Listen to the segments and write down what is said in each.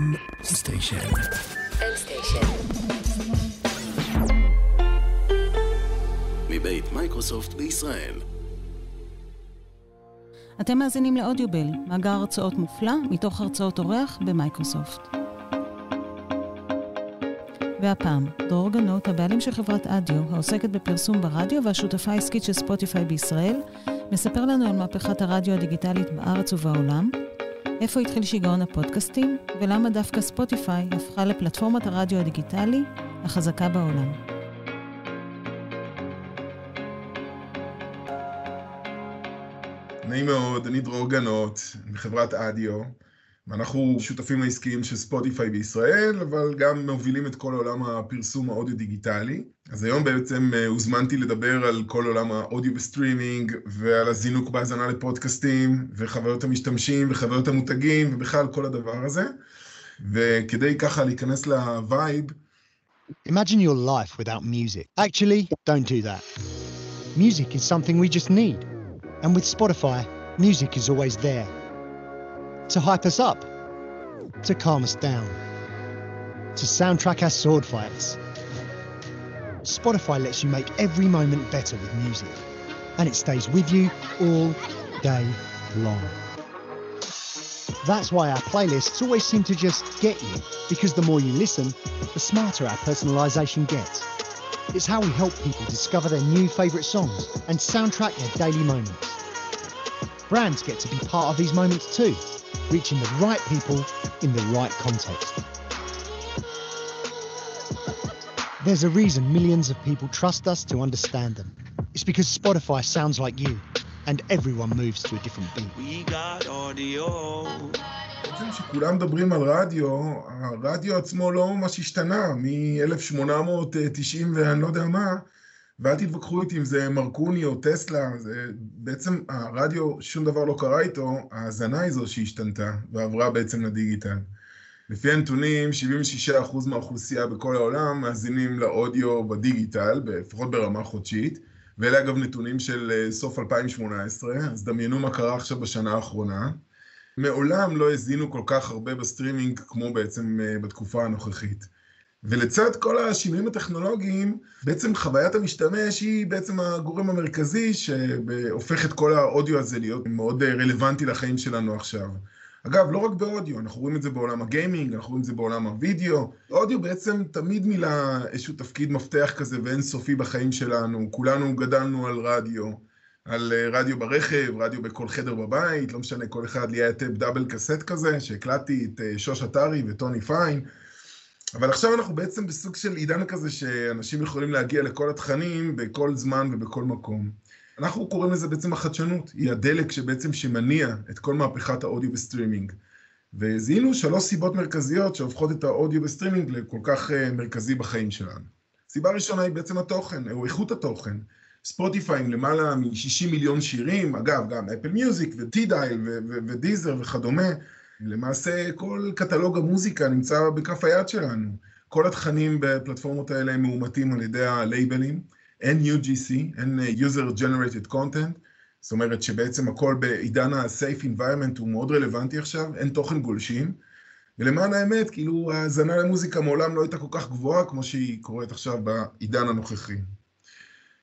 M Station. M Station. מבית מייקרוסופט בישראל. אתם מאזינים לאודיובל, מאגר הרצאות מופלא מתוך הרצאות אורח במייקרוסופט. והפעם, דרור גנות, הבעלים של חברת אדיו, העוסקת בפרסום ברדיו והשותפה העסקית של ספוטיפיי בישראל, מספר לנו על מהפכת הרדיו הדיגיטלית בארץ ובעולם, איפה התחיל שיגעון הפודקאסטים, ולמה דווקא ספוטיפיי הפכה לפלטפורמת הרדיו הדיגיטלי החזקה בעולם. נעים מאוד, אני דרור גנות, מחברת אדיו. ואנחנו שותפים העסקיים של ספוטיפיי בישראל, אבל גם מובילים את כל עולם הפרסום האודיו-דיגיטלי. אז היום בעצם אה, הוזמנתי לדבר על כל עולם האודיו וסטרימינג, ועל הזינוק בהאזנה לפודקאסטים, וחוויות המשתמשים, וחוויות המותגים, ובכלל כל הדבר הזה. וכדי ככה להיכנס לווייב... Imagine your life without music. Actually, don't do that. Music is something we just need. And with Spotify, music is always there. To hype us up, to calm us down, to soundtrack our sword fights. Spotify lets you make every moment better with music, and it stays with you all day long. That's why our playlists always seem to just get you, because the more you listen, the smarter our personalisation gets. It's how we help people discover their new favourite songs and soundtrack their daily moments. Brands get to be part of these moments too reaching the right people in the right context. There's a reason millions of people trust us to understand them. It's because Spotify sounds like you, and everyone moves to a different beat. We got audio. בעצם כשכולם מדברים על רדיו, הרדיו עצמו לא ממש השתנה מ-1890 ואני לא יודע מה, ואל תתווכחו איתי אם זה מרקוני או טסלה, זה בעצם הרדיו, שום דבר לא קרה איתו, ההאזנה היא זו שהשתנתה ועברה בעצם לדיגיטל. לפי הנתונים, 76% מהאוכלוסייה בכל העולם מאזינים לאודיו בדיגיטל, לפחות ברמה חודשית, ואלה אגב נתונים של אה, סוף 2018, אז דמיינו מה קרה עכשיו בשנה האחרונה. מעולם לא האזינו כל כך הרבה בסטרימינג כמו בעצם אה, בתקופה הנוכחית. ולצד כל השינויים הטכנולוגיים, בעצם חוויית המשתמש היא בעצם הגורם המרכזי שהופך את כל האודיו הזה להיות מאוד רלוונטי לחיים שלנו עכשיו. אגב, לא רק באודיו, אנחנו רואים את זה בעולם הגיימינג, אנחנו רואים את זה בעולם הוידאו. אודיו בעצם תמיד מילא איזשהו תפקיד מפתח כזה ואינסופי בחיים שלנו. כולנו גדלנו על רדיו, על רדיו ברכב, רדיו בכל חדר בבית, לא משנה, כל אחד לי היה טייפ דאבל קסט כזה, שהקלטתי את שוש עטרי וטוני פיין. אבל עכשיו אנחנו בעצם בסוג של עידן כזה שאנשים יכולים להגיע לכל התכנים בכל זמן ובכל מקום. אנחנו קוראים לזה בעצם החדשנות, היא הדלק שבעצם שמניע את כל מהפכת האודיו בסטרימינג. וזיהינו שלוש סיבות מרכזיות שהופכות את האודיו בסטרימינג לכל כך אה, מרכזי בחיים שלנו. סיבה ראשונה היא בעצם התוכן, או איכות התוכן. ספוטיפיי עם למעלה מ-60 מיליון שירים, אגב, גם אפל מיוזיק ו Tidal ו Deezer וכדומה, למעשה כל קטלוג המוזיקה נמצא בכף היד שלנו. כל התכנים בפלטפורמות האלה הם מאומתים על ידי הלייבלים. אין UGC, אין user generated content, זאת אומרת שבעצם הכל בעידן ה-safe environment הוא מאוד רלוונטי עכשיו, אין תוכן גולשים. ולמען האמת, כאילו ההאזנה למוזיקה מעולם לא הייתה כל כך גבוהה כמו שהיא קורית עכשיו בעידן הנוכחי.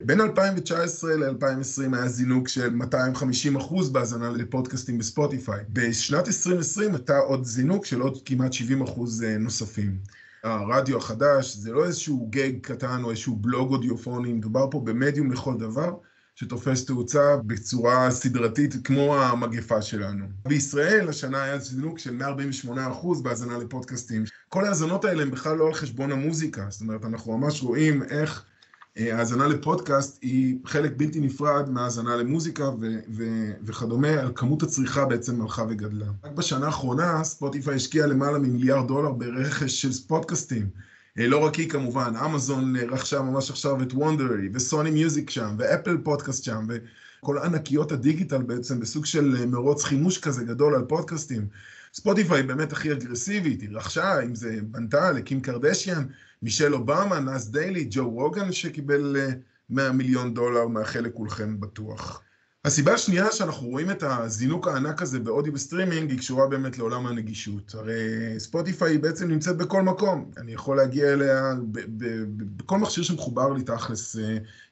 בין 2019 ל-2020 היה זינוק של 250 אחוז בהאזנה לפודקאסטים בספוטיפיי. בשנת 2020 הייתה עוד זינוק של עוד כמעט 70 אחוז אה, נוספים. הרדיו החדש זה לא איזשהו גג קטן או איזשהו בלוג אודיופוני, מדובר פה במדיום לכל דבר. שתופס תאוצה בצורה סדרתית כמו המגפה שלנו. בישראל השנה היה זינוק של 148% בהאזנה לפודקאסטים. כל ההאזנות האלה הן בכלל לא על חשבון המוזיקה, זאת אומרת אנחנו ממש רואים איך האזנה לפודקאסט היא חלק בלתי נפרד מהאזנה למוזיקה ו- ו- וכדומה, על כמות הצריכה בעצם הלכה וגדלה. רק בשנה האחרונה ספוטיפיי השקיעה למעלה ממיליארד דולר ברכש של פודקאסטים. אה, לא רק היא כמובן, אמזון רכשה ממש עכשיו את וונדרי, וסוני מיוזיק שם, ואפל פודקאסט שם, וכל ענקיות הדיגיטל בעצם בסוג של מרוץ חימוש כזה גדול על פודקאסטים. ספוטיפיי באמת הכי אגרסיבית, היא רכשה, אם זה בנתה לקים קרדשיאן, מישל אובמה, נאס דיילי, ג'ו רוגן שקיבל 100 אה, מיליון דולר, מאחל לכולכם בטוח. הסיבה השנייה שאנחנו רואים את הזינוק הענק הזה באודיו בסטרימינג היא קשורה באמת לעולם הנגישות. הרי ספוטיפיי היא בעצם נמצאת בכל מקום. אני יכול להגיע אליה בכל מכשיר שמחובר לי תכלס,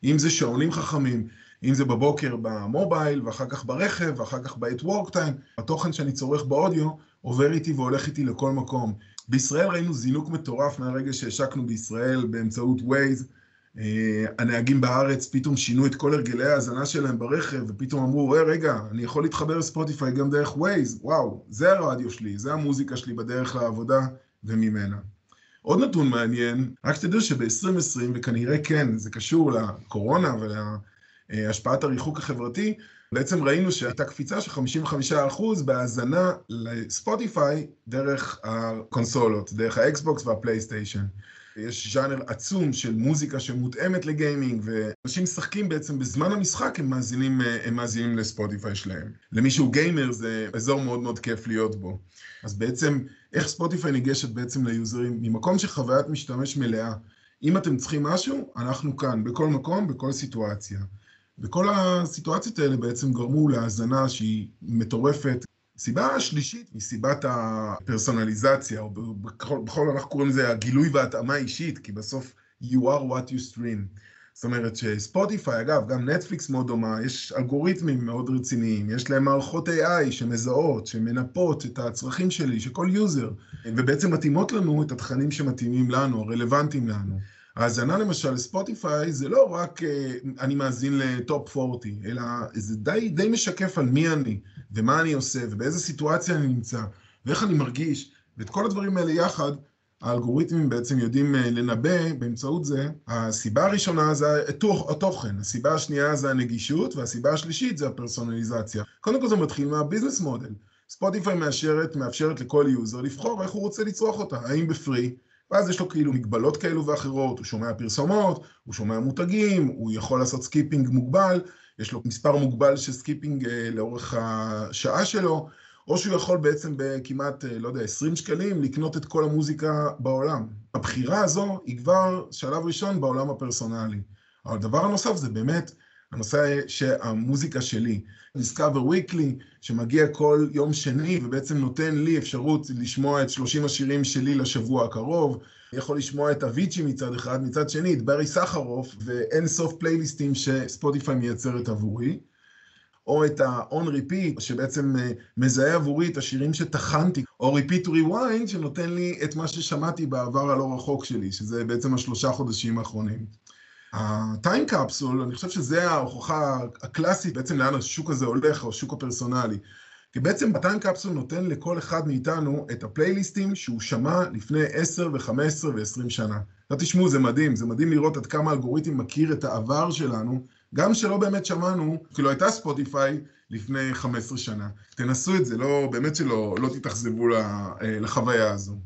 אם זה שעונים חכמים, אם זה בבוקר במובייל, ואחר כך ברכב, ואחר כך בעת work time. התוכן שאני צורך באודיו עובר איתי והולך איתי לכל מקום. בישראל ראינו זינוק מטורף מהרגע שהשקנו בישראל באמצעות Waze. אה, הנהגים בארץ פתאום שינו את כל הרגלי ההאזנה שלהם ברכב, ופתאום אמרו, היי רגע, אני יכול להתחבר לספוטיפיי גם דרך Waze, וואו, זה הרדיו שלי, זה המוזיקה שלי בדרך לעבודה וממנה. עוד נתון מעניין, רק שתדעו שב-2020, וכנראה כן, זה קשור לקורונה ולהשפעת הריחוק החברתי, בעצם ראינו שהייתה קפיצה של 55% בהאזנה לספוטיפיי דרך הקונסולות, דרך האקסבוקס והפלייסטיישן. יש ז'אנר עצום של מוזיקה שמותאמת לגיימינג, ואנשים משחקים בעצם בזמן המשחק, הם מאזינים, הם מאזינים לספוטיפיי שלהם. למי שהוא גיימר זה אזור מאוד מאוד כיף להיות בו. אז בעצם, איך ספוטיפיי ניגשת בעצם ליוזרים? ממקום של חוויית משתמש מלאה. אם אתם צריכים משהו, אנחנו כאן, בכל מקום, בכל סיטואציה. וכל הסיטואציות האלה בעצם גרמו להאזנה שהיא מטורפת. סיבה השלישית היא סיבת הפרסונליזציה, או בכל, בכל אנחנו קוראים לזה הגילוי והתאמה אישית, כי בסוף you are what you stream. זאת אומרת שספוטיפיי, אגב, גם נטפליקס מאוד דומה, יש אלגוריתמים מאוד רציניים, יש להם מערכות AI שמזהות, שמנפות את הצרכים שלי, שכל יוזר, ובעצם מתאימות לנו את התכנים שמתאימים לנו, הרלוונטיים לנו. האזנה למשל לספוטיפיי זה לא רק אה, אני מאזין ל top 40, אלא זה די, די משקף על מי אני, ומה אני עושה, ובאיזה סיטואציה אני נמצא, ואיך אני מרגיש, ואת כל הדברים האלה יחד, האלגוריתמים בעצם יודעים אה, לנבא באמצעות זה. הסיבה הראשונה זה התוכן, הסיבה השנייה זה הנגישות, והסיבה השלישית זה הפרסונליזציה. קודם כל זה מתחיל מה business model. ספוטיפיי מאשרת, מאפשרת לכל יוזר לבחור איך הוא רוצה לצרוך אותה, האם ב free, ואז יש לו כאילו מגבלות כאלו ואחרות, הוא שומע פרסומות, הוא שומע מותגים, הוא יכול לעשות skipping מוגבל, יש לו מספר מוגבל של skipping אה, לאורך השעה שלו, או שהוא יכול בעצם בכמעט, אה, לא יודע, 20 שקלים לקנות את כל המוזיקה בעולם. הבחירה הזו היא כבר שלב ראשון בעולם הפרסונלי. אבל הדבר הנוסף זה באמת הנושא שהמוזיקה שלי, Discover Weekly, שמגיע כל יום שני ובעצם נותן לי אפשרות לשמוע את 30 השירים שלי לשבוע הקרוב. יכול לשמוע את אביצ'י מצד אחד, מצד שני את ברי סחרוף ואין סוף פלייליסטים שספוטיפיי מייצרת עבורי. או את ה-on repeat, שבעצם אה, מזהה עבורי את השירים שטחנתי, או repeat to rewind, שנותן לי את מה ששמעתי בעבר הלא רחוק שלי, שזה בעצם השלושה חודשים האחרונים. הטיים קפסול, אני חושב שזה ההוכחה הקלאסית בעצם לאן השוק הזה הולך, או השוק הפרסונלי. כי בעצם הטיים קפסול נותן לכל אחד מאיתנו את הפלייליסטים שהוא שמע לפני 10 ו-15 ו-20 שנה. לא תשמעו, זה מדהים, זה מדהים לראות עד כמה האלגוריתם מכיר את העבר שלנו, גם שלא באמת שמענו, כאילו הייתה ספוטיפיי לפני 15 שנה. תנסו את זה, לא, באמת שלא לא תתאכזבו אה, לחוויה הזו.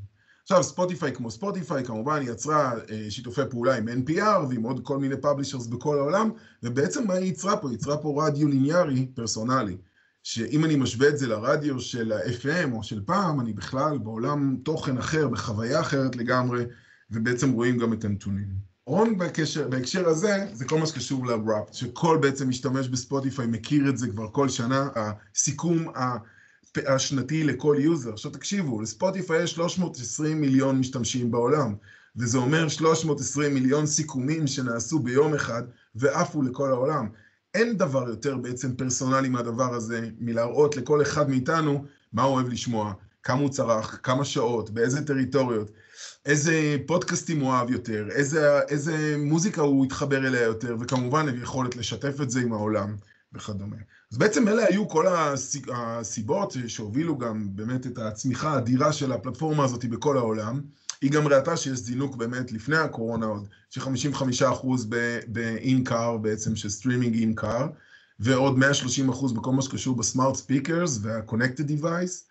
עכשיו, ספוטיפיי כמו ספוטיפיי, כמובן, יצרה אה, שיתופי פעולה עם NPR ועם עוד כל מיני publishers בכל העולם, ובעצם מה היא יצרה פה? היא יצרה פה רדיו ליניארי פרסונלי. שאם אני משווה את זה לרדיו של ה-FM או של פעם, אני בכלל בעולם תוכן אחר, בחוויה אחרת לגמרי, ובעצם רואים גם את הנתונים. רון בקשר, בהקשר הזה, זה כל מה שקשור ל-Wrapped, שכל בעצם משתמש בספוטיפיי מכיר את זה כבר כל שנה, הסיכום השנתי לכל יוזר. עכשיו תקשיבו, לספוטיפיי יש 320 מיליון משתמשים בעולם, וזה אומר 320 מיליון סיכומים שנעשו ביום אחד ועפו לכל העולם. אין דבר יותר בעצם פרסונלי מהדבר הזה, מלהראות לכל אחד מאיתנו מה הוא אוהב לשמוע, כמה הוא צרך, כמה שעות, באיזה טריטוריות, איזה פודקאסטים הוא אהב יותר, איזה, איזה מוזיקה הוא התחבר אליה יותר, וכמובן היכולת לשתף את זה עם העולם וכדומה. אז בעצם אלה היו כל הסיבות שהובילו גם באמת את הצמיחה האדירה של הפלטפורמה הזאת בכל העולם. היא גם ראתה שיש זינוק באמת לפני הקורונה עוד, של 55% ב-in-car בעצם, של סטרימינג in-car, ועוד 130% בכל מה שקשור ב-smart speakers וה-connected device.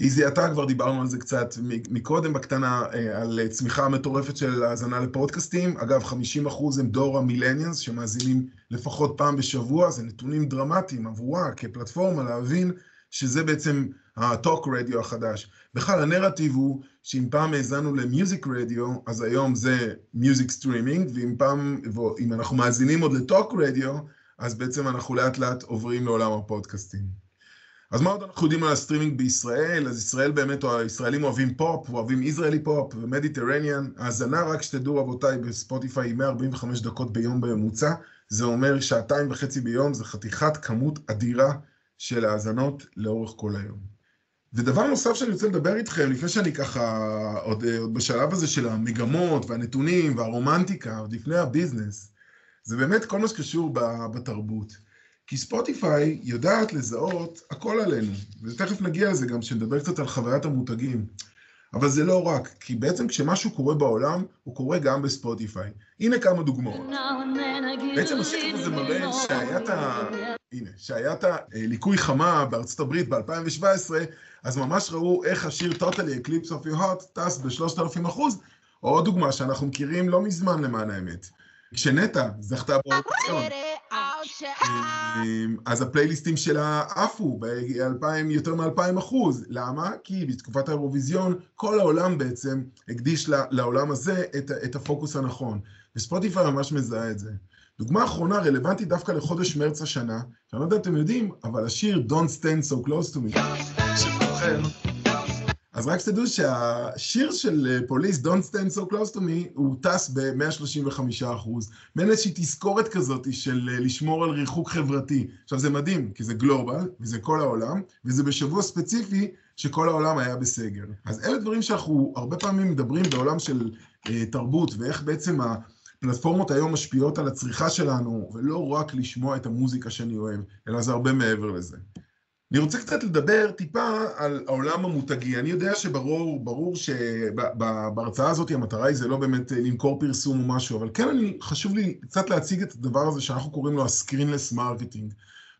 היא זיהתה, כבר דיברנו על זה קצת מקודם בקטנה, אה, על צמיחה מטורפת של האזנה לפודקאסטים. אגב, 50% הם דור המילניאנס שמאזינים לפחות פעם בשבוע, זה נתונים דרמטיים עבורה כפלטפורמה להבין שזה בעצם הטוק רדיו החדש. בכלל הנרטיב הוא שאם פעם האזנו למיוזיק רדיו, אז היום זה music streaming, ואם פעם, ואם אנחנו מאזינים עוד לטוק רדיו, אז בעצם אנחנו לאט לאט עוברים לעולם הפודקאסטים. אז מה עוד אנחנו יודעים על הסטרימינג בישראל? אז ישראל באמת, הישראלים אוהבים פופ, אוהבים Israeli pop ו-Mediterranean. האזנה, רק שתדעו רבותיי, בספוטיפיי היא 145 דקות ביום בממוצע. זה אומר שעתיים וחצי ביום, זה חתיכת כמות אדירה של האזנות לאורך כל היום. ודבר נוסף שאני רוצה לדבר איתכם, לפני שאני ככה, עוד, עוד בשלב הזה של המגמות והנתונים והרומנטיקה, עוד לפני ה-business, זה באמת כל מה שקשור בתרבות. כי ספוטיפיי יודעת לזהות הכל עלינו, ותכף נגיע לזה גם כשנדבר קצת על חוויית המותגים. אבל זה לא רק, כי בעצם כשמשהו קורה בעולם, הוא קורה גם בספוטיפיי. הנה כמה דוגמאות. בעצם השקף הזה מראה שהיה את ה... הנה, שהיה את הליקוי חמה בארצות הברית ב-2017, אז ממש ראו איך השיר Totally Eclipse of Your Heart טס ב-3,000 אחוז, עוד דוגמה שאנחנו מכירים לא מזמן למען האמת. כשנטע זכתה באירוויזיון, אמ, אז הפלייליסטים שלה עפו ביותר מ-2,000 אחוז. למה? כי בתקופת האירוויזיון כל העולם בעצם הקדיש לעולם הזה את, את הפוקוס הנכון. וספוטיפיי ממש מזהה את זה. דוגמה אחרונה רלוונטית דווקא לחודש מרץ השנה, שאני לא יודע אם אתם יודעים, אבל השיר Don't Stand So Close to Me, שבוחר אז רק שתדעו שהשיר של פוליס, Don't Stand So Close to Me, הוא טס ב-135 אחוז. מעין איזושהי תזכורת כזאת של אה, לשמור על ריחוק חברתי. עכשיו זה מדהים, כי זה גלובל, וזה כל העולם, וזה בשבוע ספציפי שכל העולם היה בסגר. אז אלה דברים שאנחנו הרבה פעמים מדברים בעולם של אה, תרבות, ואיך בעצם הפלטפורמות היום משפיעות על הצריכה שלנו, ולא רק לשמוע את המוזיקה שאני אוהב, אלא זה הרבה מעבר לזה. אני רוצה קצת לדבר טיפה על העולם המותגי. אני יודע שברור, ברור שבהרצאה הזאת המטרה היא זה לא באמת למכור פרסום או משהו, אבל כן אני, חשוב לי קצת להציג את הדבר הזה שאנחנו קוראים לו ה-screenless marketing.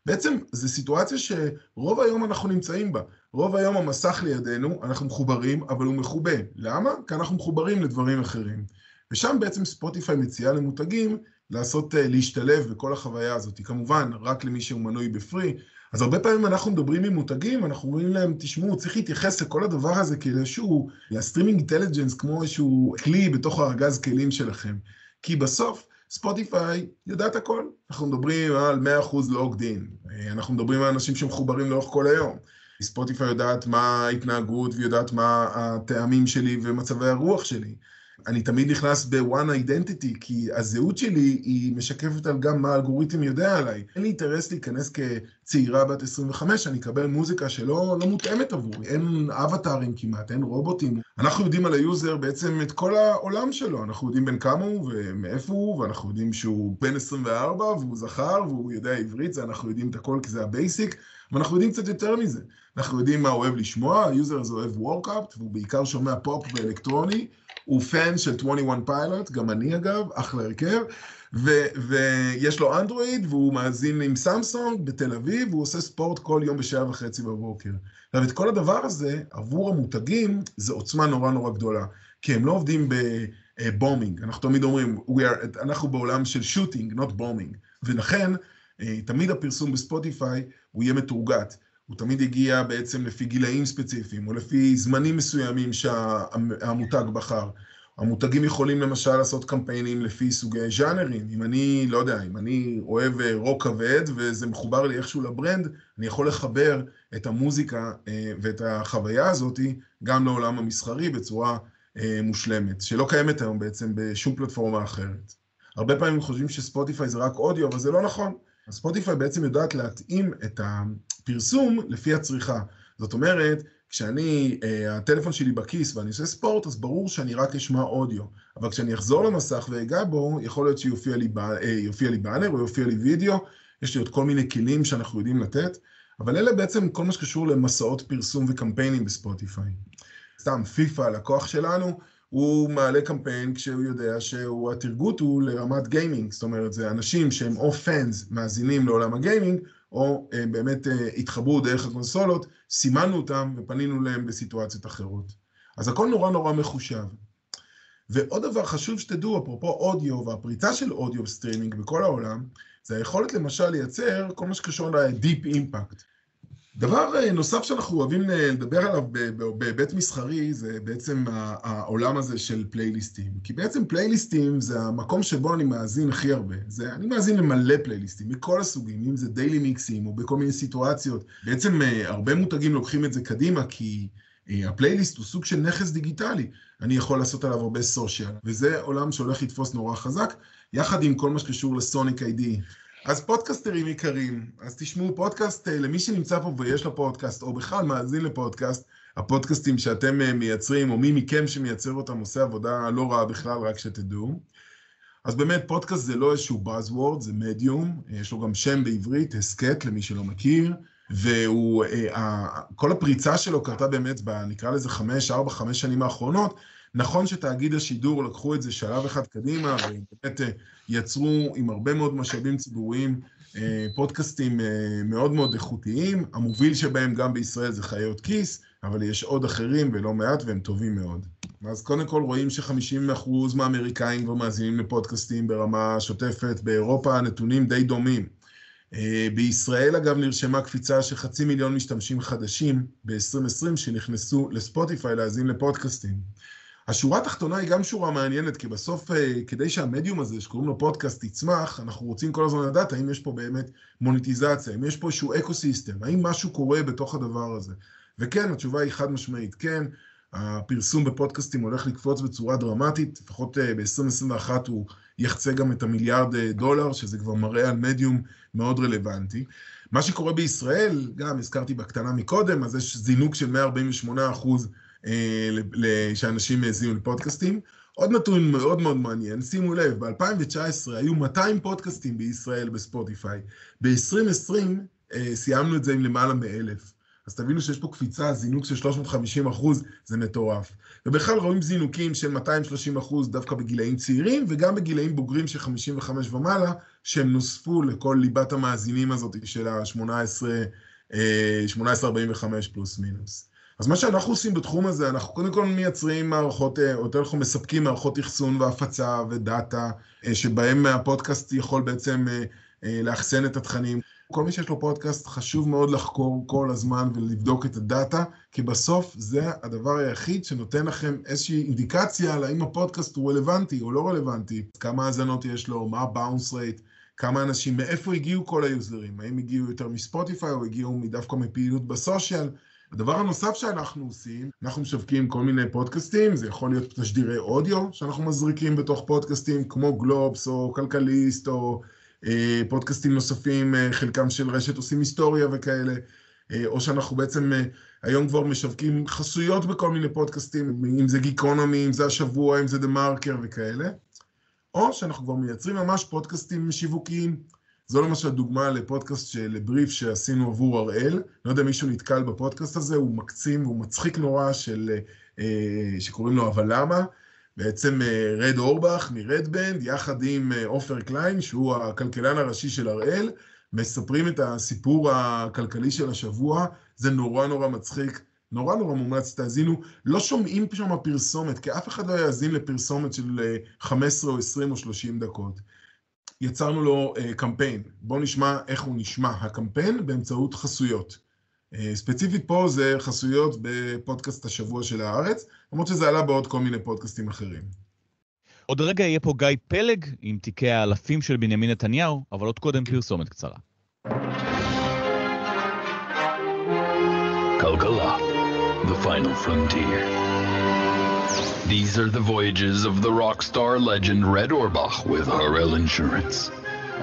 בעצם זו סיטואציה שרוב היום אנחנו נמצאים בה. רוב היום המסך לידינו, אנחנו מחוברים, אבל הוא מחובה. למה? כי אנחנו מחוברים לדברים אחרים. ושם בעצם ספוטיפיי מציעה למותגים לעשות, להשתלב בכל החוויה הזאת. כמובן, רק למי שהוא מנוי ב-free, אז הרבה פעמים אנחנו מדברים עם מותגים, אנחנו אומרים להם, תשמעו, צריך להתייחס לכל הדבר הזה כאיזשהו, ל-streaming intelligence, כמו איזשהו כלי בתוך הארגז כלים שלכם. כי בסוף, ספוטיפיי יודעת הכל. אנחנו מדברים על 100% logged in. אנחנו מדברים על אנשים שמחוברים לאורך כל היום. ספוטיפיי יודעת מה ההתנהגות ויודעת מה הטעמים שלי ומצבי הרוח שלי. אני תמיד נכנס ב-one identity, כי הזהות שלי היא משקפת על גם מה האלגוריתם יודע עליי. אין לי אינטרס להיכנס כצעירה בת 25, אני אקבל מוזיקה שלא לא מותאמת עבורי. אין אבטארים כמעט, אין רובוטים. אנחנו יודעים על היוזר בעצם את כל העולם שלו. אנחנו יודעים בין כמה הוא ומאיפה הוא, ואנחנו יודעים שהוא בן 24 והוא זכר והוא יודע עברית, זה אנחנו יודעים את הכל כי זה ה-basic. ואנחנו יודעים קצת יותר מזה. אנחנו יודעים מה הוא אוהב לשמוע, היוזר הזה אוהב workout, והוא בעיקר שומע פופ ואלקטרוני, הוא פן של 21 פיילוט, גם אני אגב, אחלה הרכב, ו- ויש לו אנדרואיד, והוא מאזין עם סמסונג בתל אביב, והוא עושה ספורט כל יום בשעה וחצי בבוקר. עכשיו, את כל הדבר הזה, עבור המותגים, זה עוצמה נורא נורא גדולה, כי הם לא עובדים בבומינג, אנחנו תמיד אומרים, are, אנחנו בעולם של שוטינג, not bombing, ולכן, אה, תמיד הפרסום בספוטיפיי הוא יהיה מתורגת. הוא תמיד הגיע בעצם לפי גילאים ספציפיים, או לפי זמנים מסוימים שהמותג בחר. המותגים יכולים למשל לעשות קמפיינים לפי סוגי ז'אנרים. אם אני, לא יודע, אם אני אוהב אה, רוק כבד וזה מחובר לי איכשהו לברנד, אני יכול לחבר את המוזיקה אה, ואת החוויה הזאת גם לעולם המסחרי בצורה אה, מושלמת, שלא קיימת היום בעצם בשום פלטפורמה אחרת. הרבה פעמים חושבים שספוטיפיי זה רק אודיו, אבל זה לא נכון. ספוטיפיי בעצם יודעת להתאים את הפרסום לפי הצריכה. זאת אומרת, כשאני, אה, הטלפון שלי בכיס ואני עושה ספורט, אז ברור שאני רק אשמע אודיו. אבל כשאני אחזור למסך ואגע בו, יכול להיות שיופיע לי, אה, לי באנר או יופיע לי וידאו, יש לי עוד כל מיני כלים שאנחנו יודעים לתת, אבל אלה בעצם כל מה שקשור למסעות פרסום וקמפיינים בספוטיפיי. סתם, פיפא, הלקוח שלנו, הוא מעלה קמפיין כשהוא יודע שה-target הוא לרמת גיימינג, זאת אומרת, זה אנשים שהם או fans מאזינים לעולם הגיימינג, או אה, באמת אה, התחברו דרך הקונסולות, סימנו אותם ופנינו להם בסיטואציות אחרות. אז הכל נורא נורא מחושב. ועוד דבר חשוב שתדעו, אפרופו אודיו והפריצה של audio streaming בכל העולם, זה היכולת למשל לייצר כל מה שקשור ל-deep impact. דבר אה, נוסף שאנחנו אוהבים אה, לדבר עליו בהיבט מסחרי, זה בעצם העולם הזה של פלייליסטים. כי בעצם פלייליסטים זה המקום שבו אני מאזין הכי הרבה. זה, אני מאזין למלא פלייליסטים, מכל הסוגים, אם זה daily מיקסים או בכל מיני סיטואציות. בעצם אה, הרבה מותגים לוקחים את זה קדימה, כי הפלייליסט הוא סוג של נכס דיגיטלי. אני יכול לעשות עליו הרבה social, וזה עולם שהולך לתפוס נורא חזק, יחד עם כל מה שקשור ל-sonic ID. אז פודקסטרים יקרים, אז תשמעו פודקאסט אה, למי שנמצא פה ויש לו פודקאסט, או בכלל מאזין לפודקאסט, הפודקאסטים שאתם אה, מייצרים, או מי מכם שמייצר אותם עושה עבודה לא רעה בכלל, רק שתדעו. אז באמת, פודקאסט זה לא איזשהו Buzzword, זה מדיום, יש לו גם שם בעברית, הסכת למי שלא מכיר, והוא, אה, כל הפריצה שלו קרתה באמת, נקרא לזה חמש, ארבע, חמש שנים האחרונות, נכון שתאגיד השידור לקחו את זה שלב אחד קדימה, ובאמת אה, יצרו עם הרבה מאוד משאבים ציבוריים אה, פודקאסטים אה, מאוד מאוד איכותיים. המוביל שבהם גם בישראל זה חיות כיס, אבל יש עוד אחרים ולא מעט והם טובים מאוד. אז קודם כל רואים ש-50% מהאמריקאים כבר מאזינים לפודקאסטים ברמה שוטפת, באירופה הנתונים די דומים. בישראל אגב נרשמה קפיצה של חצי מיליון משתמשים חדשים ב-2020 שנכנסו לספוטיפיי להאזין לפודקאסטים. השורה התחתונה היא גם שורה מעניינת, כי בסוף, אה, כדי שהמדיום הזה, שקוראים לו פודקאסט, יצמח, אנחנו רוצים כל הזמן לדעת האם יש פה באמת מוניטיזציה, האם יש פה איזשהו ecosystem, האם משהו קורה בתוך הדבר הזה. וכן, התשובה היא חד משמעית, כן, הפרסום בפודקאסטים הולך לקפוץ בצורה דרמטית, לפחות אה, ב-2021 הוא יחצה גם את המיליארד אה, דולר, שזה כבר מראה על מדיום מאוד רלוונטי. מה שקורה בישראל, גם הזכרתי בקטנה מקודם, אז יש זינוק של 148 אחוז שאנשים האזינו לפודקאסטים. עוד נתון מאוד מאוד מעניין, שימו לב, ב-2019 היו 200 פודקאסטים בישראל בספוטיפיי. ב-2020 אה, סיימנו את זה עם למעלה מ-1,000. אז תבינו שיש פה קפיצה, זינוק של 350 אחוז, זה מטורף. ובכלל רואים זינוקים של 230 אחוז דווקא בגילאים צעירים, וגם בגילאים בוגרים של 55 ומעלה, שהם נוספו לכל ליבת המאזינים הזאת של ה-18, 1845 אה, פלוס מינוס. אז מה שאנחנו עושים בתחום הזה, אנחנו קודם כל מייצרים מערכות, או יותר נכון מספקים מערכות אחסון והפצה ודאטה, אה, שבהם הפודקאסט יכול בעצם אה, אה, לאחסן את התכנים. כל מי שיש לו פודקאסט, חשוב מאוד לחקור כל הזמן ולבדוק את הדאטה, כי בסוף זה הדבר היחיד שנותן לכם איזושהי אינדיקציה על האם הפודקאסט הוא רלוונטי או לא רלוונטי, כמה האזנות יש לו, מה ה-bounce rate, כמה אנשים, מאיפה הגיעו כל היוזרים, האם הגיעו יותר מספוטיפיי או הגיעו דווקא מפעילות בסושיאל. הדבר הנוסף שאנחנו עושים, אנחנו משווקים כל מיני פודקאסטים, זה יכול להיות תשדירי אודיו שאנחנו מזריקים בתוך פודקאסטים כמו גלובס או כלכליסט או אה, פודקאסטים נוספים, אה, חלקם של רשת עושים היסטוריה וכאלה, אה, או שאנחנו בעצם אה, היום כבר משווקים חסויות בכל מיני פודקאסטים, אם זה גיקונומי, אם זה השבוע, אם זה דה מרקר וכאלה, או שאנחנו כבר מייצרים ממש פודקאסטים שיווקיים. זו למשל דוגמה לפודקאסט של בריף שעשינו עבור הראל. לא יודע אם מישהו נתקל בפודקאסט הזה, הוא מקסים והוא מצחיק נורא, של, אה, שקוראים לו אבל למה. בעצם אה, רד אורבך מרד בנד, יחד עם אה, עופר קליין, שהוא הכלכלן הראשי של הראל, מספרים את הסיפור הכלכלי של השבוע. זה נורא נורא מצחיק. נורא נורא מומלץ, תאזינו, לא שומעים שם פרסומת, כי אף אחד לא יאזין לפרסומת של 15 או 20 או 30 דקות. יצרנו לו uh, קמפיין. בואו נשמע איך הוא נשמע, הקמפיין, באמצעות חסויות. Uh, ספציפית פה זה חסויות בפודקאסט השבוע של הארץ, למרות שזה עלה בעוד כל מיני פודקאסטים אחרים. עוד רגע יהיה פה גיא פלג עם תיקי האלפים של בנימין נתניהו, אבל עוד קודם פרסומת קצרה. כלכלה, The Final Frontier. These are the voyages of the rock star legend Red Orbach with Harel Insurance.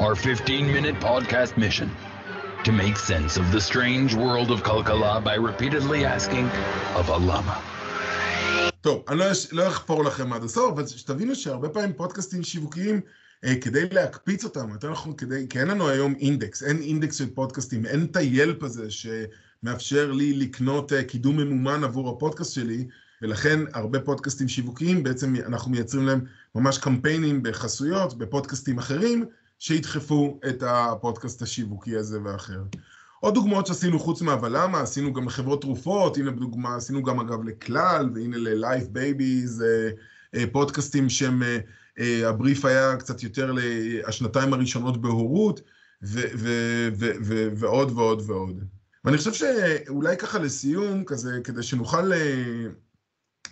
Our 15-minute podcast mission to make sense of the strange world of Kalkala by repeatedly asking of a lama. טוב, אני לא אחפור לכם עד הסוף, אבל שתבינו שהרבה פעמים פודקאסטים שיווקיים, אה, כדי להקפיץ אותם, יותר נכון כדי, כי אין לנו היום אינדקס, אין אינדקס של פודקאסטים, אין את הילפ הזה שמאפשר לי לקנות אה, קידום ממומן עבור הפודקאסט שלי, ולכן הרבה פודקאסטים שיווקיים, בעצם אנחנו מייצרים להם ממש קמפיינים בחסויות, בפודקאסטים אחרים, שידחפו את הפודקאסט השיווקי הזה ואחר. עוד דוגמאות שעשינו חוץ מהבלמה, עשינו גם לחברות תרופות, הנה בדוגמה, עשינו גם אגב לכלל, והנה ל-Life Babies, אה, אה, פודקאסטים שהם, אה, הבריף היה קצת יותר לשנתיים הראשונות בהורות, ו- ו- ו- ועוד ועוד ועוד. ואני חושב שאולי ככה לסיום, כזה, כדי שנוכל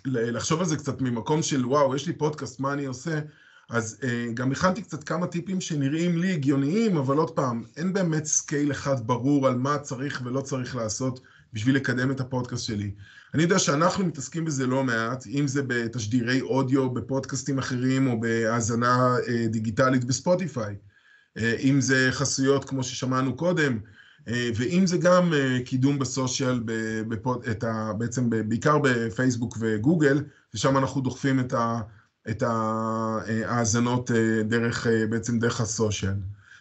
לחשוב על זה קצת ממקום של וואו, יש לי פודקאסט, מה אני עושה? אז uh, גם הכנתי קצת כמה טיפים שנראים לי הגיוניים, אבל עוד פעם, אין באמת scale אחד ברור על מה צריך ולא צריך לעשות בשביל לקדם את הפודקאסט שלי. אני יודע שאנחנו מתעסקים בזה לא מעט, אם זה בתשדירי אודיו, בפודקאסטים אחרים, או בהאזנה uh, דיגיטלית בספוטיפיי. Uh, אם זה חסויות כמו ששמענו קודם, ואם זה גם uh, קידום ב social, בפוד, ה, בעצם בעיקר בפייסבוק וגוגל, ושם אנחנו דוחפים את ה... את ההאזנות אה, דרך, אה, בעצם דרך ה social.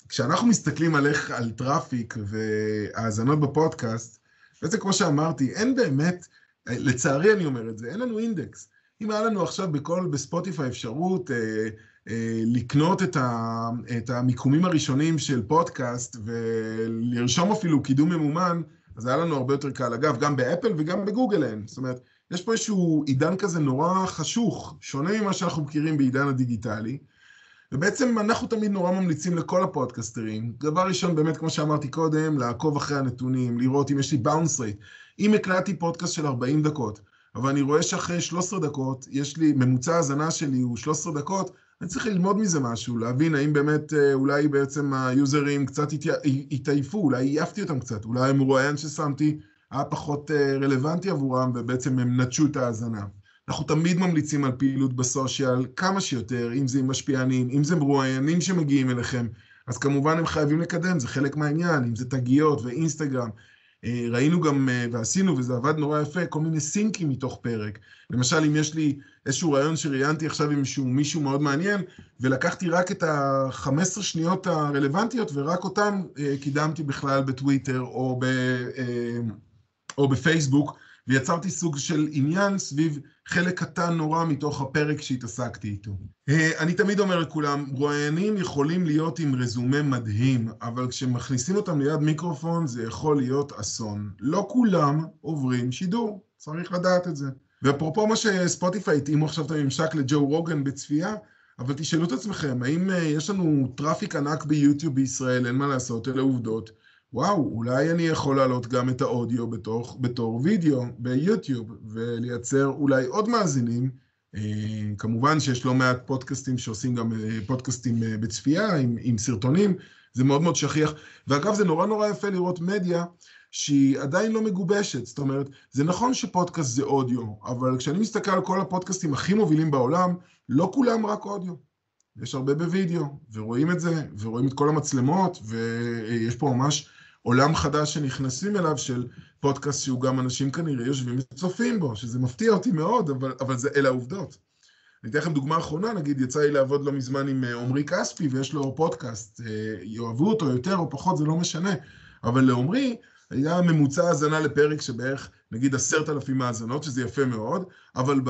כשאנחנו מסתכלים על איך, על traffic והאזנות בפודקאסט, בעצם כמו שאמרתי, אין באמת, לצערי אני אומר את זה, אין לנו אינדקס. אם היה לנו עכשיו בכל, בספוטיפיי אפשרות אה, אה, לקנות את, ה, את המיקומים הראשונים של פודקאסט ולרשום אפילו קידום ממומן, אז היה לנו הרבה יותר קל. אגב, גם באפל וגם בגוגל אין. זאת אומרת, יש פה איזשהו עידן כזה נורא חשוך, שונה ממה שאנחנו מכירים בעידן הדיגיטלי, ובעצם אנחנו תמיד נורא ממליצים לכל הפודקסטרים, דבר ראשון, באמת, כמו שאמרתי קודם, לעקוב אחרי הנתונים, לראות אם יש לי bounce rate. אם הקלטתי פודקאסט של 40 דקות, אבל אני רואה שאחרי 13 דקות, יש לי, ממוצע ההאזנה שלי הוא 13 דקות, אני צריך ללמוד מזה משהו, להבין האם באמת, אה, אולי בעצם היוזרים קצת התעייפו, אולי עייפתי אותם קצת, אולי המרואיין ששמתי היה פחות אה, רלוונטי עבורם, ובעצם הם נטשו את ההאזנה. אנחנו תמיד ממליצים על פעילות בסושיאל, כמה שיותר, אם זה עם משפיענים, אם זה מרואיינים שמגיעים אליכם, אז כמובן הם חייבים לקדם, זה חלק מהעניין, אם זה תגיות ואינסטגרם. אה, ראינו גם, ועשינו, וזה עבד נורא יפה, כל מיני סינקים מתוך פרק. למשל, אם יש לי איזשהו רעיון שראיינתי עכשיו עם מישהו, מישהו מאוד מעניין, ולקחתי רק את ה-15 שניות הרלוונטיות, ורק אותם קידמתי בכלל בטוויטר, או ב... או בפייסבוק, ויצרתי סוג של עניין סביב חלק קטן נורא מתוך הפרק שהתעסקתי איתו. אה, אני תמיד אומר לכולם, רואיינים יכולים להיות עם רזומה מדהים, אבל כשמכניסים אותם ליד מיקרופון זה יכול להיות אסון. לא כולם עוברים שידור, צריך לדעת את זה. ואפרופו מה שספוטיפיי התאימו עכשיו את הממשק לג'ו רוגן בצפייה, אבל תשאלו את עצמכם, האם אה, יש לנו traffic ענק ביוטיוב בישראל, אין מה לעשות, אלה עובדות. וואו, אולי אני יכול להעלות גם את האודיו בתוך, בתור וידאו ביוטיוב ולייצר אולי עוד מאזינים. אה, כמובן שיש לא מעט פודקאסטים שעושים גם אה, פודקאסטים בצפייה עם, עם סרטונים, זה מאוד מאוד שכיח. ואגב, זה נורא נורא יפה לראות מדיה שהיא עדיין לא מגובשת. זאת אומרת, זה נכון שפודקאסט זה אודיו, אבל כשאני מסתכל על כל הפודקאסטים הכי מובילים בעולם, לא כולם רק אודיו. יש הרבה בווידאו, ורואים את זה, ורואים את כל המצלמות, ויש פה ממש עולם חדש שנכנסים אליו של פודקאסט שהוא גם אנשים כנראה יושבים וצופים בו, שזה מפתיע אותי מאוד, אבל, אבל זה, אלה העובדות. אני אתן לכם דוגמה אחרונה, נגיד יצא לי לעבוד לא מזמן עם אה, עמרי כספי ויש לו פודקאסט, אה, יאהבו אותו יותר או פחות, זה לא משנה, אבל לעמרי היה ממוצע האזנה לפרק שבערך נגיד עשרת אלפים האזנות, שזה יפה מאוד, אבל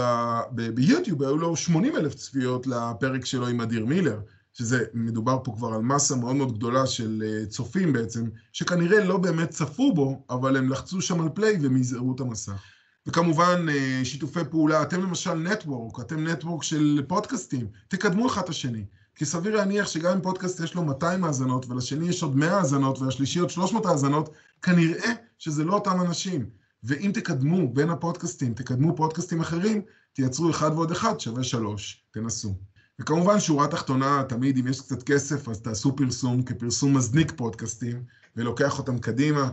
ביוטיוב היו לו שמונים אלף צפיות לפרק שלו עם אדיר מילר. שזה, מדובר פה כבר על מסה מאוד מאוד גדולה של אה, צופים בעצם, שכנראה לא באמת צפו בו, אבל הם לחצו שם על פליי ומזערו את המסך. וכמובן, אה, שיתופי פעולה, אתם למשל נטוורק, אתם נטוורק של פודקאסטים, תקדמו אחד את השני. כי סביר להניח שגם אם פודקאסט יש לו 200 האזנות, ולשני יש עוד 100 האזנות, ולשלישי עוד 300 האזנות, כנראה שזה לא אותם אנשים. ואם תקדמו בין הפודקאסטים, תקדמו פודקאסטים אחרים, תייצרו אחד ועוד אחד שווה שלוש. תנסו. וכמובן, שורה תחתונה, תמיד אם יש קצת כסף, אז תעשו פרסום כפרסום מזניק פודקאסטים, ולוקח אותם קדימה.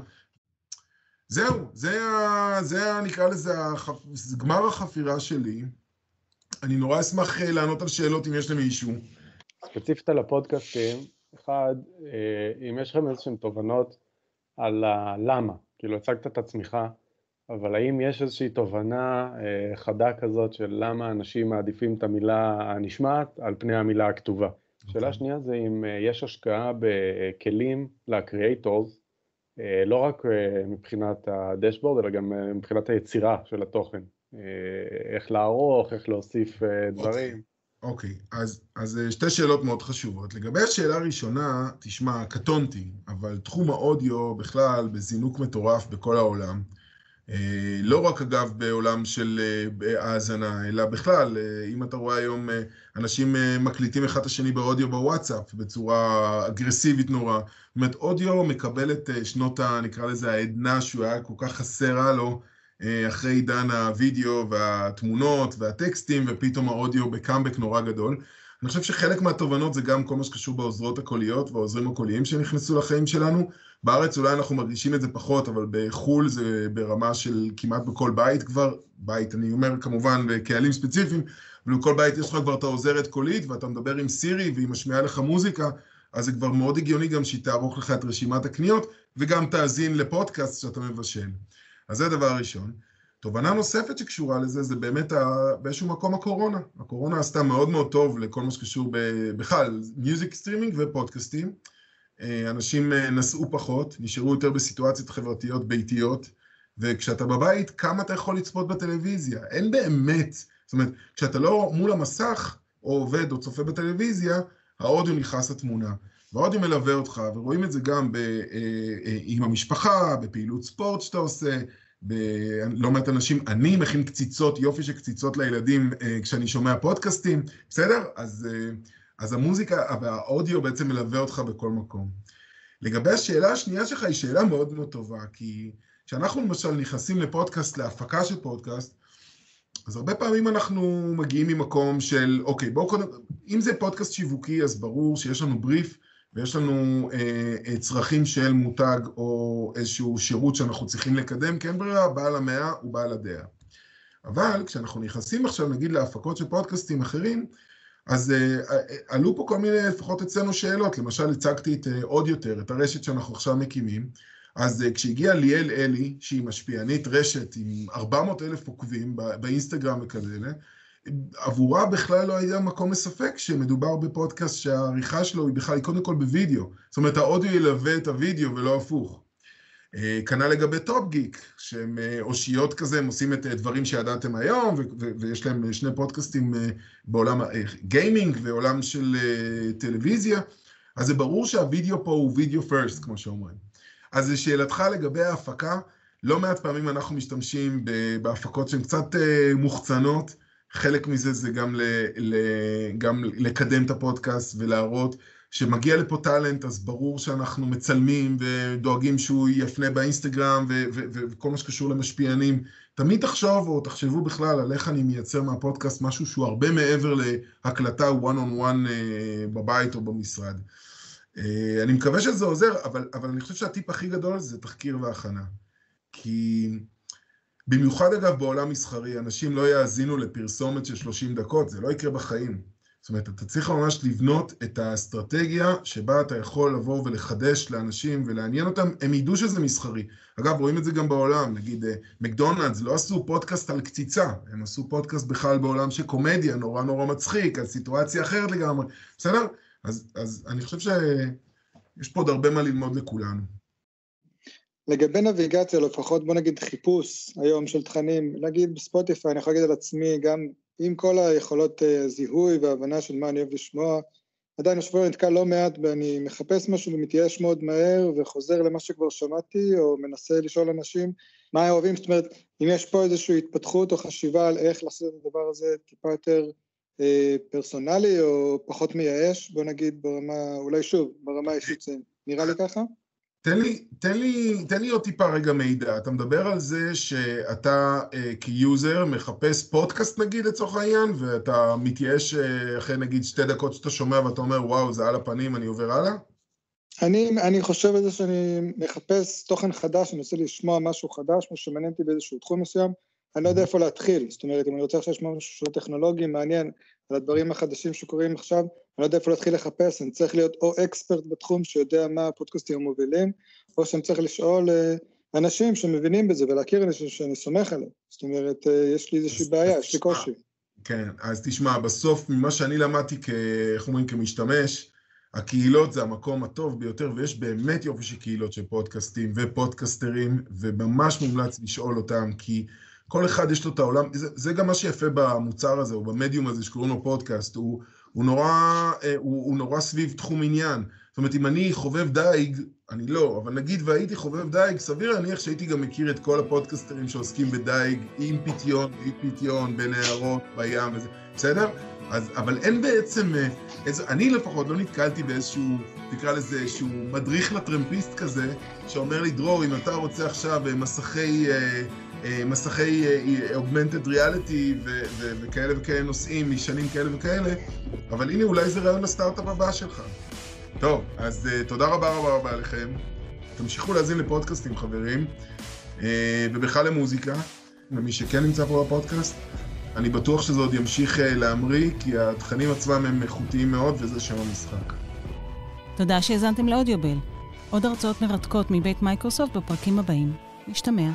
זהו, זה, זה נקרא לזה החפ... גמר החפירה שלי. אני נורא אשמח אה, לענות על שאלות אם יש למישהו. ספציפית על הפודקאסטים, אחד, אה, אם יש לכם איזשהן תובנות על הלמה, כאילו הצגת את עצמך, אבל האם יש איזושהי תובנה אה, חדה כזאת של למה אנשים מעדיפים את המילה הנשמעת על פני המילה הכתובה? Okay. שאלה אוקיי. שנייה זה אם אה, יש השקעה בכלים לקריאייטורס, לא רק מבחינת הדשבורד, אלא גם מבחינת היצירה של התוכן. איך לערוך, איך להוסיף דברים. אוקיי. אז, אז שתי שאלות מאוד חשובות. לגבי השאלה הראשונה, תשמע, קטונתי, אבל תחום האודיו בכלל בזינוק מטורף בכל העולם. אה, לא רק אגב בעולם של אה, האזנה, אלא בכלל, אה, אם אתה רואה היום אנשים מקליטים אחד את השני באודיו בוואטסאפ בצורה אגרסיבית נורא, זאת אומרת אודיו מקבל את שנות ה... נקרא לזה העדנה שהוא היה כל כך חסר לו אחרי עידן הוידאו והתמונות והטקסטים ופתאום האודיו בקאמבק נורא גדול. אני חושב שחלק מהתובנות זה גם כל מה שקשור בעוזרות הקוליות והעוזרים הקוליים שנכנסו לחיים שלנו. בארץ אולי אנחנו מרגישים את זה פחות, אבל בחו"ל זה ברמה של כמעט בכל בית כבר, בית, אני אומר כמובן בקהלים ספציפיים, אבל בכל בית יש לך כבר את העוזרת קולית ואתה מדבר עם סירי והיא משמיעה לך מוזיקה, אז זה כבר מאוד הגיוני גם שהיא תערוך לך את רשימת הקניות, וגם תאזין לפודקאסט שאתה מבשל. אז זה הדבר הראשון. תובנה נוספת שקשורה לזה זה באמת ה... באיזשהו מקום הקורונה. הקורונה עשתה מאוד מאוד טוב לכל מה שקשור בכלל, music streaming ופודקאסטים. אה, אנשים אה, נסעו פחות, נשארו יותר בסיטואציות חברתיות ביתיות, וכשאתה בבית, כמה אתה יכול לצפות בטלוויזיה? אין באמת, זאת אומרת, כשאתה לא מול המסך, או עובד או צופה בטלוויזיה, האודיו נכנס לתמונה. והאודיו מלווה אותך, ורואים את זה גם ב, אה, עם המשפחה, בפעילות ספורט שאתה עושה, בלא מעט אנשים, אני מכין קציצות, יופי של קציצות לילדים כשאני שומע פודקאסטים, בסדר? אז... אז המוזיקה והאודיו בעצם מלווה אותך בכל מקום. לגבי השאלה השנייה שלך היא שאלה מאוד מאוד טובה, כי כשאנחנו למשל נכנסים לפודקאסט, להפקה של פודקאסט, אז הרבה פעמים אנחנו מגיעים ממקום של, אוקיי, בואו קודם, אם זה פודקאסט שיווקי, אז ברור שיש לנו בריף ויש לנו אה, אה, צרכים של מותג או איזשהו שירות שאנחנו צריכים לקדם, כי אין ברירה, בעל המאה הוא בעל הדעה. אבל כשאנחנו נכנסים עכשיו, נגיד, להפקות של פודקאסטים אחרים, אז uh, עלו פה כל מיני, לפחות אצלנו שאלות, למשל הצגתי את uh, עוד יותר, את הרשת שאנחנו עכשיו מקימים, אז uh, כשהגיעה ליאל אלי, שהיא משפיענית רשת עם 400 אלף עוקבים באינסטגרם וכאלה, עבורה בכלל לא היה מקום מספק שמדובר בפודקאסט שהעריכה שלו היא בכלל, היא קודם כל בווידאו. זאת אומרת, האודיו ילווה את הווידאו ולא הפוך. אה, כנ"ל לגבי טופ גיק, שהם אה, אושיות כזה, הם עושים את אה, שידעתם היום, ויש להם שני פודקאסטים בעולם גיימינג ועולם של טלוויזיה, אז זה ברור שהווידאו פה הוא video first, כמו שאומרים. אז לשאלתך לגבי ההפקה, לא מעט פעמים אנחנו משתמשים בהפקות שהן קצת מוחצנות, חלק מזה זה גם, ל, ל, גם לקדם את הפודקאסט ולהראות כשמגיע לפה טאלנט, אז ברור שאנחנו מצלמים ודואגים שהוא יפנה באינסטגרם וכל מה שקשור למשפיענים. תמיד תחשוב, או תחשבו בכלל, על איך אני מייצר מהפודקאסט משהו שהוא הרבה מעבר להקלטה one on one אה, בבית או במשרד. אה, אני מקווה שזה עוזר, אבל, אבל אני חושב שהטיפ הכי גדול זה תחקיר והכנה. כי במיוחד אגב בעולם מסחרי, אנשים לא יאזינו לפרסומת של 30 דקות, זה לא יקרה בחיים. זאת אומרת, אתה צריך ממש לבנות את האסטרטגיה שבה אתה יכול לבוא ולחדש לאנשים ולעניין אותם, הם ידעו שזה מסחרי. אגב, רואים את זה גם בעולם, נגיד אה, מקדונלדס לא עשו פודקאסט על קציצה, הם עשו פודקאסט בכלל בעולם של קומדיה, נורא נורא מצחיק, על סיטואציה אחרת לגמרי, בסדר? אז, אז אני חושב שיש פה עוד הרבה מה ללמוד לכולנו. לגבי נביגציה, לפחות בוא נגיד חיפוש היום של תכנים, נגיד בספוטיפיי, אני יכול להגיד על עצמי, גם עם כל היכולות אה, זיהוי והבנה של מה אני אוהב לשמוע, עדיין השבוע נתקע לא מעט ואני מחפש משהו ומתייאש מאוד מהר וחוזר למה שכבר שמעתי, או מנסה לשאול אנשים מה אוהבים, זאת אומרת, אם יש פה איזושהי התפתחות או חשיבה על איך לעשות את הדבר הזה טיפה יותר אה, פרסונלי או פחות מייאש, בוא נגיד ברמה, אולי שוב, ברמה האישית זה נראה לי ככה? תן לי, תן, לי, תן לי עוד טיפה רגע מידע. אתה מדבר על זה שאתה אה, כיוזר מחפש פודקאסט נגיד לצורך העניין, ואתה מתייאש אה, אחרי נגיד שתי דקות שאתה שומע ואתה אומר וואו זה על הפנים, אני עובר הלאה? אני, אני חושב על זה שאני מחפש תוכן חדש, אני רוצה לשמוע משהו חדש, משהו שמעניין אותי באיזשהו תחום מסוים, אני לא יודע איפה להתחיל. זאת אומרת, אם אני רוצה עכשיו לשמוע משהו טכנולוגי, מעניין, על הדברים החדשים שקורים עכשיו, אני לא יודע איפה להתחיל לחפש, אני צריך להיות או אקספרט בתחום שיודע מה הפודקאסטים המובילים, או שאני צריך לשאול אה, אנשים שמבינים בזה ולהכיר אנשים שאני סומך עליהם. זאת אומרת, אה, יש לי איזושהי בעיה, יש לי קושי. כן, אז תשמע, בסוף ממה שאני למדתי, כ... איך אומרים, כמשתמש, הקהילות זה המקום הטוב ביותר, ויש באמת יופי של קהילות של פודקאסטים ופודקסטרים, וממש מומלץ לשאול אותם, כי כל אחד יש לו את העולם, זה, זה גם מה שיפה במוצר הזה, או במדיום הזה שקוראים לו פודקאסט, הוא, הוא, נורא, אה, הוא, הוא נורא סביב תחום עניין. זאת אומרת, אם אני חובב דייג, אני לא, אבל נגיד והייתי חובב דייג, סביר להניח שהייתי גם מכיר את כל הפודקסטרים שעוסקים בדייג, עם פיתיון, בלי פיתיון, בנהרות, בים וזה, בסדר? אז, אבל אין בעצם, אה, איזו, אני לפחות לא נתקלתי באיזשהו, תקרא לזה איזשהו מדריך לטרמפיסט כזה, שאומר לי, דרור, אם אתה רוצה עכשיו אה, מסכי, אה, מסכי augmented reality וכאלה וכאלה נושאים משנים כאלה וכאלה, אבל הנה, אולי זה רעיון לסטארט-אפ הבא שלך. טוב, אז תודה רבה רבה רבה לכם. תמשיכו להאזין לפודקאסטים, חברים, ובכלל למוזיקה, ומי שכן נמצא פה בפודקאסט. אני בטוח שזה עוד ימשיך אה, להמריא, כי התכנים עצמם הם איכותיים מאוד, וזה שם המשחק. תודה שהאזנתם לאודיובל. עוד הרצאות מרתקות מבית מייקרוסופט בפרקים הבאים. נשתמע.